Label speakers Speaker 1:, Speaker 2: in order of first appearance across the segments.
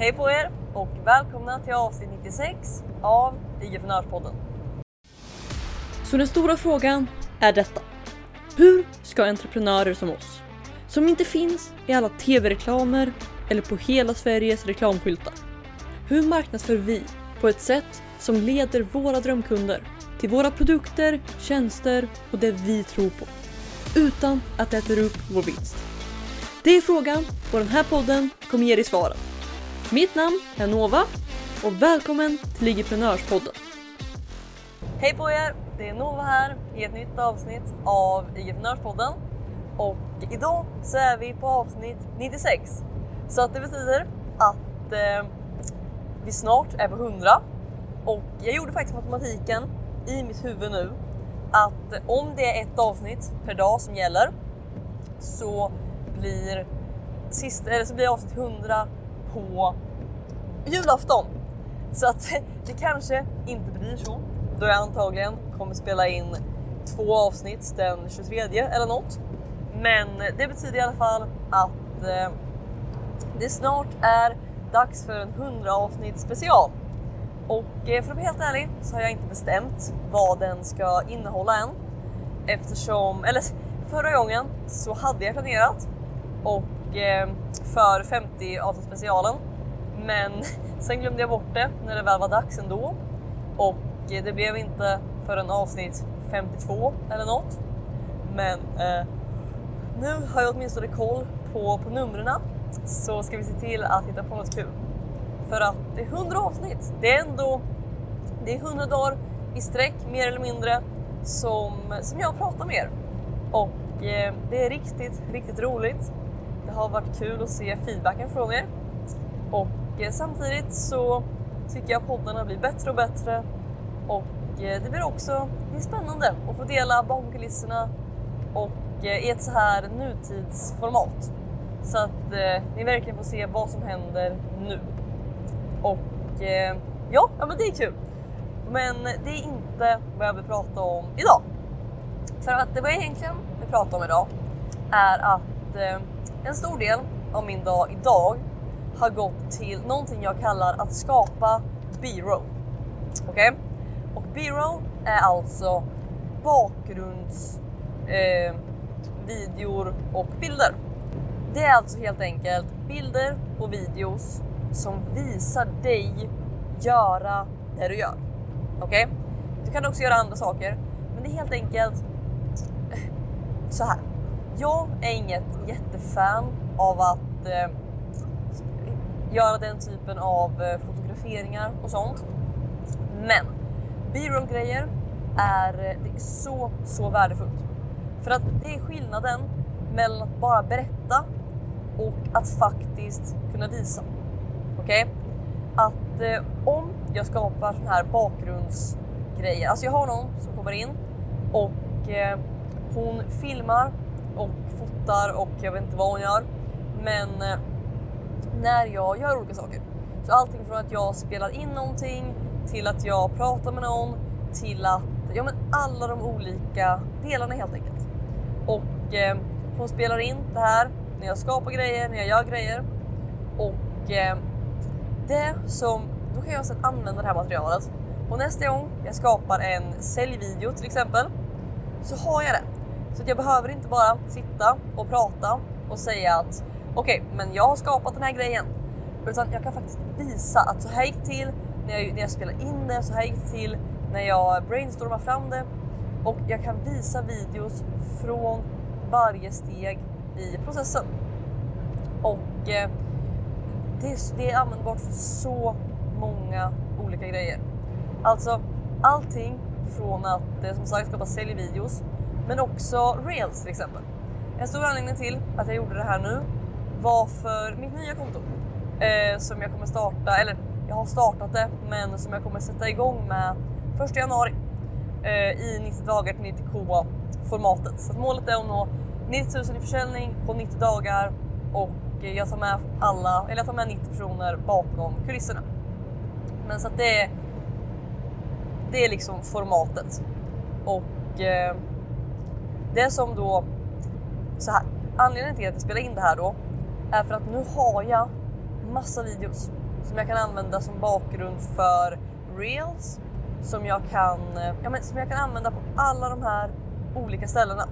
Speaker 1: Hej på er och välkomna till avsnitt 96 av IG-prenörspodden.
Speaker 2: Så den stora frågan är detta. Hur ska entreprenörer som oss, som inte finns i alla tv-reklamer eller på hela Sveriges reklamskyltar. Hur marknadsför vi på ett sätt som leder våra drömkunder till våra produkter, tjänster och det vi tror på. Utan att det äter upp vår vinst. Det är frågan och den här podden kommer ge dig svaren. Mitt namn är Nova och välkommen till Igeprenörspodden.
Speaker 1: Hej på er! Det är Nova här i ett nytt avsnitt av Igeprenörspodden. Och idag så är vi på avsnitt 96. Så att det betyder att eh, vi snart är på 100. Och jag gjorde faktiskt matematiken i mitt huvud nu att om det är ett avsnitt per dag som gäller så blir, sist, eller så blir avsnitt 100 på julafton. Så att det kanske inte blir så då jag antagligen kommer spela in två avsnitt den 23 eller något. Men det betyder i alla fall att eh, det snart är dags för en 100 avsnitt special. Och eh, för att vara helt ärlig så har jag inte bestämt vad den ska innehålla än. Eftersom, eller förra gången så hade jag planerat och Eh, för 50 avsnitt specialen. Men sen glömde jag bort det när det väl var dags ändå. Och eh, det blev inte förrän avsnitt 52 eller något. Men eh, nu har jag åtminstone koll på, på numren så ska vi se till att hitta på något kul. För att det är 100 avsnitt. Det är ändå det är 100 dagar i sträck mer eller mindre som, som jag pratar med er. Och eh, det är riktigt, riktigt roligt. Det har varit kul att se feedbacken från er. Och eh, samtidigt så tycker jag poddarna blir bättre och bättre. Och eh, det blir också det är spännande att få dela bakom kulisserna och eh, i ett så här nutidsformat. Så att eh, ni verkligen får se vad som händer nu. Och eh, ja, ja, men det är kul. Men det är inte vad jag vill prata om idag. För att det var egentligen vill prata om idag är att eh, en stor del av min dag idag har gått till någonting jag kallar att skapa B-roll. Okej? Okay? Och B-roll är alltså bakgrundsvideor eh, och bilder. Det är alltså helt enkelt bilder och videos som visar dig göra det du gör. Okej? Okay? Du kan också göra andra saker, men det är helt enkelt så här. Jag är inget jättefan av att eh, göra den typen av eh, fotograferingar och sånt. Men B-roll grejer är, eh, det är så, så värdefullt. För att det är skillnaden mellan att bara berätta och att faktiskt kunna visa. Okej? Okay? Att eh, om jag skapar sån här bakgrundsgrejer, alltså jag har någon som kommer in och eh, hon filmar och fotar och jag vet inte vad hon gör. Men eh, när jag gör olika saker, så allting från att jag spelar in någonting till att jag pratar med någon till att, ja men alla de olika delarna helt enkelt. Och eh, hon spelar in det här när jag skapar grejer, när jag gör grejer. Och eh, det som, då kan jag sedan använda det här materialet. Och nästa gång jag skapar en säljvideo till exempel så har jag det. Så att jag behöver inte bara sitta och prata och säga att okej, okay, men jag har skapat den här grejen. Utan jag kan faktiskt visa att så här gick det till när jag, när jag spelade in det, så här gick det till när jag brainstormade fram det. Och jag kan visa videos från varje steg i processen. Och eh, det, det, är användbart för så många olika grejer. Alltså allting från att eh, som sagt skapa säljvideos men också reels till exempel. En stor anledning till att jag gjorde det här nu var för mitt nya konto eh, som jag kommer starta, eller jag har startat det, men som jag kommer sätta igång med 1 januari eh, i 90 dagar till 90k formatet. Så målet är att nå 90 000 i försäljning på 90 dagar och jag tar med alla, eller jag tar med 90 personer bakom kulisserna. Men så att det är, det är liksom formatet. Och eh, det som då, så här, anledningen till att jag spelar in det här då är för att nu har jag massa videos som jag kan använda som bakgrund för reels som jag kan, ja, men, som jag kan använda på alla de här olika ställena.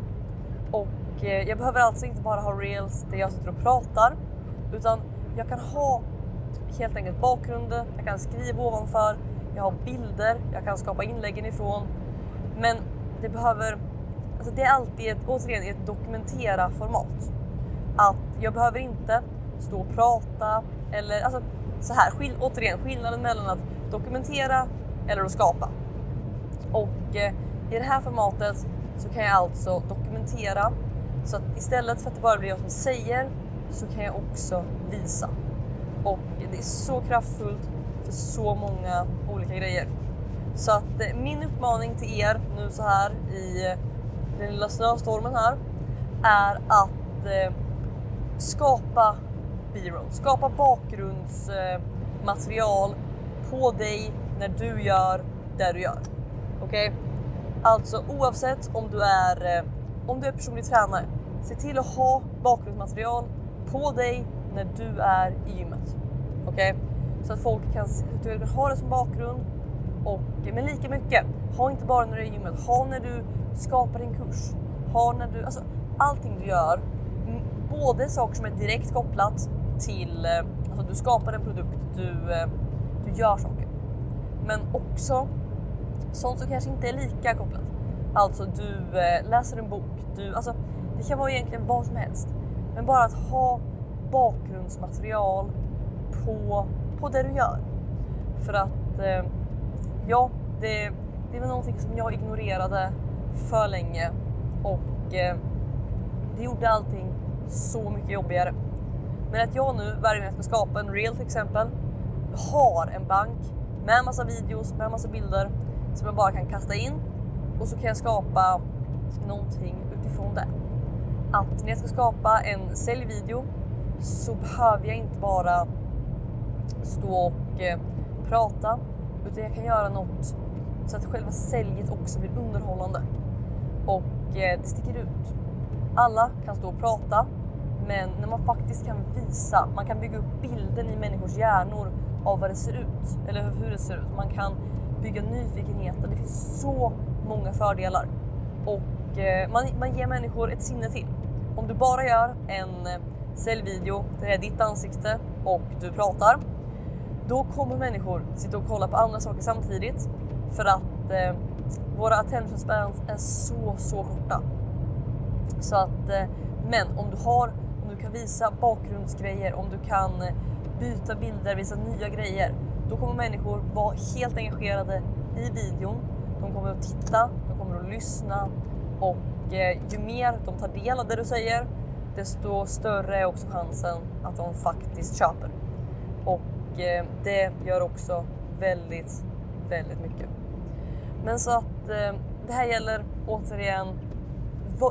Speaker 1: Och eh, jag behöver alltså inte bara ha reels där jag sitter och pratar utan jag kan ha helt enkelt bakgrunden, jag kan skriva ovanför, jag har bilder, jag kan skapa inläggen ifrån. Men det behöver, alltså det är alltid ett, återigen ett dokumentera format. Att jag behöver inte stå och prata eller alltså så här, skill, återigen skillnaden mellan att dokumentera eller att skapa. Och eh, i det här formatet så kan jag alltså dokumentera så att istället för att det bara blir jag som säger så kan jag också visa. Och det är så kraftfullt för så många olika grejer. Så att eh, min uppmaning till er nu så här i den lilla snöstormen här är att eh, skapa B-roll, skapa bakgrundsmaterial på dig när du gör det du gör. Okej? Okay? Alltså oavsett om du är eh, om du är personlig tränare, se till att ha bakgrundsmaterial på dig när du är i gymmet. Okej? Okay? Så att folk kan, kan ha det som bakgrund. Och, men lika mycket, ha inte bara när du är i gymmet, ha när du skapar din kurs. Ha när du, alltså allting du gör, både saker som är direkt kopplat till, eh, alltså du skapar en produkt, du, eh, du gör saker. Men också sånt som kanske inte är lika kopplat. Alltså du eh, läser en bok, du, alltså det kan vara egentligen vad som helst. Men bara att ha bakgrundsmaterial på, på det du gör. För att eh, ja, det, det var någonting som jag ignorerade för länge och eh, det gjorde allting så mycket jobbigare. Men att jag nu varje gång jag ska skapa en reel till exempel har en bank med massa videos, med massa bilder som jag bara kan kasta in och så kan jag skapa någonting utifrån det. Att när jag ska skapa en säljvideo så behöver jag inte bara stå och eh, prata utan jag kan göra något så att själva säljet också blir underhållande och eh, det sticker ut. Alla kan stå och prata men när man faktiskt kan visa, man kan bygga upp bilden i människors hjärnor av vad det ser ut eller hur det ser ut. Man kan bygga nyfikenheten. Det finns så många fördelar och eh, man, man ger människor ett sinne till. Om du bara gör en eh, säljvideo där det är ditt ansikte och du pratar, då kommer människor sitta och kolla på andra saker samtidigt för att eh, våra attention spans är så, så korta. Så att, eh, men om du har, om du kan visa bakgrundsgrejer, om du kan eh, byta bilder, visa nya grejer, då kommer människor vara helt engagerade i videon. De kommer att titta, de kommer att lyssna och eh, ju mer de tar del av det du säger, desto större är också chansen att de faktiskt köper. Och Eh, det gör också väldigt, väldigt mycket. Men så att eh, det här gäller återigen,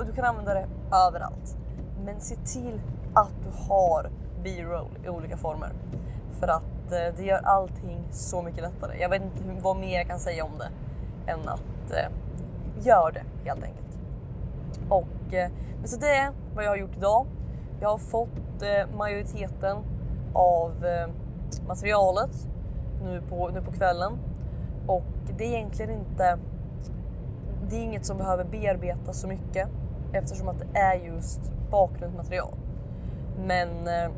Speaker 1: du kan använda det överallt. Men se till att du har B-roll i olika former. För att eh, det gör allting så mycket lättare. Jag vet inte vad mer jag kan säga om det än att eh, gör det helt enkelt. Och, eh, men så det är vad jag har gjort idag. Jag har fått eh, majoriteten av materialet nu på, nu på kvällen och det är egentligen inte. Det är inget som behöver bearbetas så mycket eftersom att det är just bakgrundsmaterial. Men eh,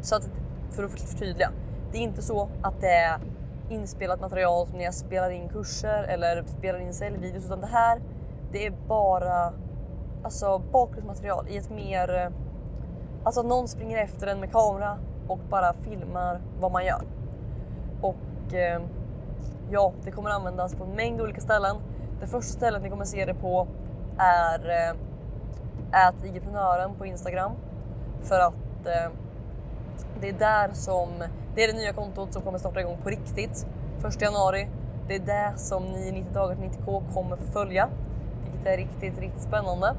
Speaker 1: så att för att förtydliga. Det är inte så att det är inspelat material som när jag spelar in kurser eller spelar in säljvideos utan det här det är bara alltså, bakgrundsmaterial i ett mer... Eh, alltså någon springer efter en med kamera och bara filmar vad man gör. Och eh, ja, det kommer användas på en mängd olika ställen. Det första stället ni kommer se det på är eh, IGprenören på Instagram. För att eh, det är där som, det är det nya kontot som kommer starta igång på riktigt 1 januari. Det är det som ni 90 dagar till 90k kommer följa vilket är riktigt, riktigt spännande.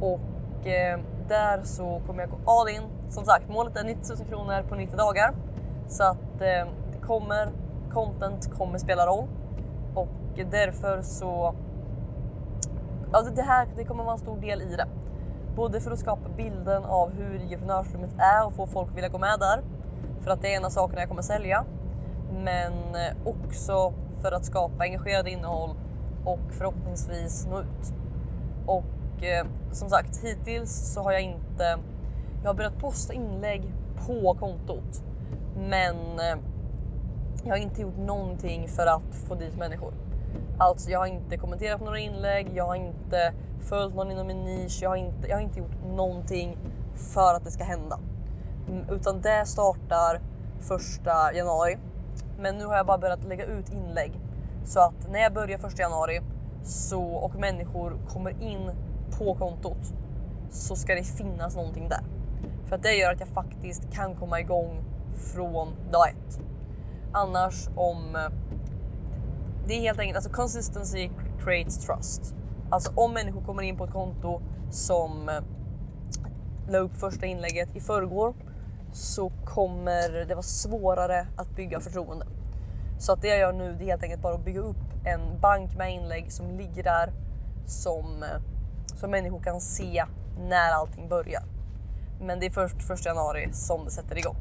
Speaker 1: Och eh, där så kommer jag gå all in. Som sagt, målet är 90 000 kronor på 90 dagar. Så att eh, det kommer, content kommer spela roll. Och därför så... Ja, det här det kommer vara en stor del i det. Både för att skapa bilden av hur entreprenörsrummet är och få folk att vilja gå med där. För att det är en av sakerna jag kommer sälja. Men eh, också för att skapa engagerad innehåll och förhoppningsvis nå ut. Och eh, som sagt, hittills så har jag inte... Jag har börjat posta inlägg på kontot, men eh, jag har inte gjort någonting för att få dit människor. Alltså, jag har inte kommenterat några inlägg, jag har inte följt någon inom min nisch, jag har inte, jag har inte gjort någonting för att det ska hända. Mm, utan det startar första januari. Men nu har jag bara börjat lägga ut inlägg så att när jag börjar första januari så, och människor kommer in på kontot så ska det finnas någonting där. För att det gör att jag faktiskt kan komma igång från dag ett. Annars om... Eh, det är helt enkelt, alltså consistency creates trust. Alltså om människor kommer in på ett konto som eh, la upp första inlägget i förrgår så kommer det vara svårare att bygga förtroende. Så att det jag gör nu det är helt enkelt bara att bygga upp en bank med inlägg som ligger där som, eh, så människor kan se när allting börjar. Men det är först 1 januari som det sätter igång.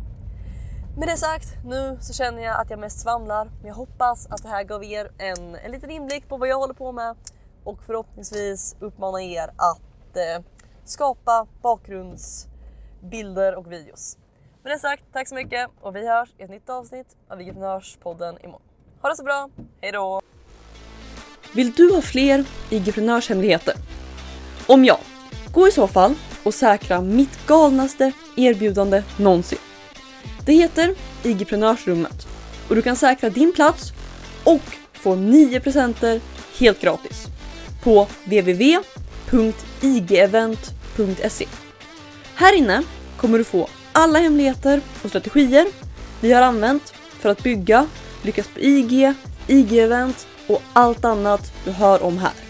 Speaker 1: Med det sagt, nu så känner jag att jag mest svamlar. Men jag hoppas att det här gav er en, en liten inblick på vad jag håller på med och förhoppningsvis uppmanar er att eh, skapa bakgrundsbilder och videos. Med det sagt, tack så mycket och vi hörs i ett nytt avsnitt av Vigiprenörspodden imorgon. Ha det så bra, hejdå!
Speaker 2: Vill du ha fler IG-prenörshemligheter? Om ja, gå i så fall och säkra mitt galnaste erbjudande någonsin. Det heter IG-prenörsrummet och du kan säkra din plats och få 9 presenter helt gratis på www.igevent.se. Här inne kommer du få alla hemligheter och strategier vi har använt för att bygga, lyckas på IG, IG-event och allt annat du hör om här.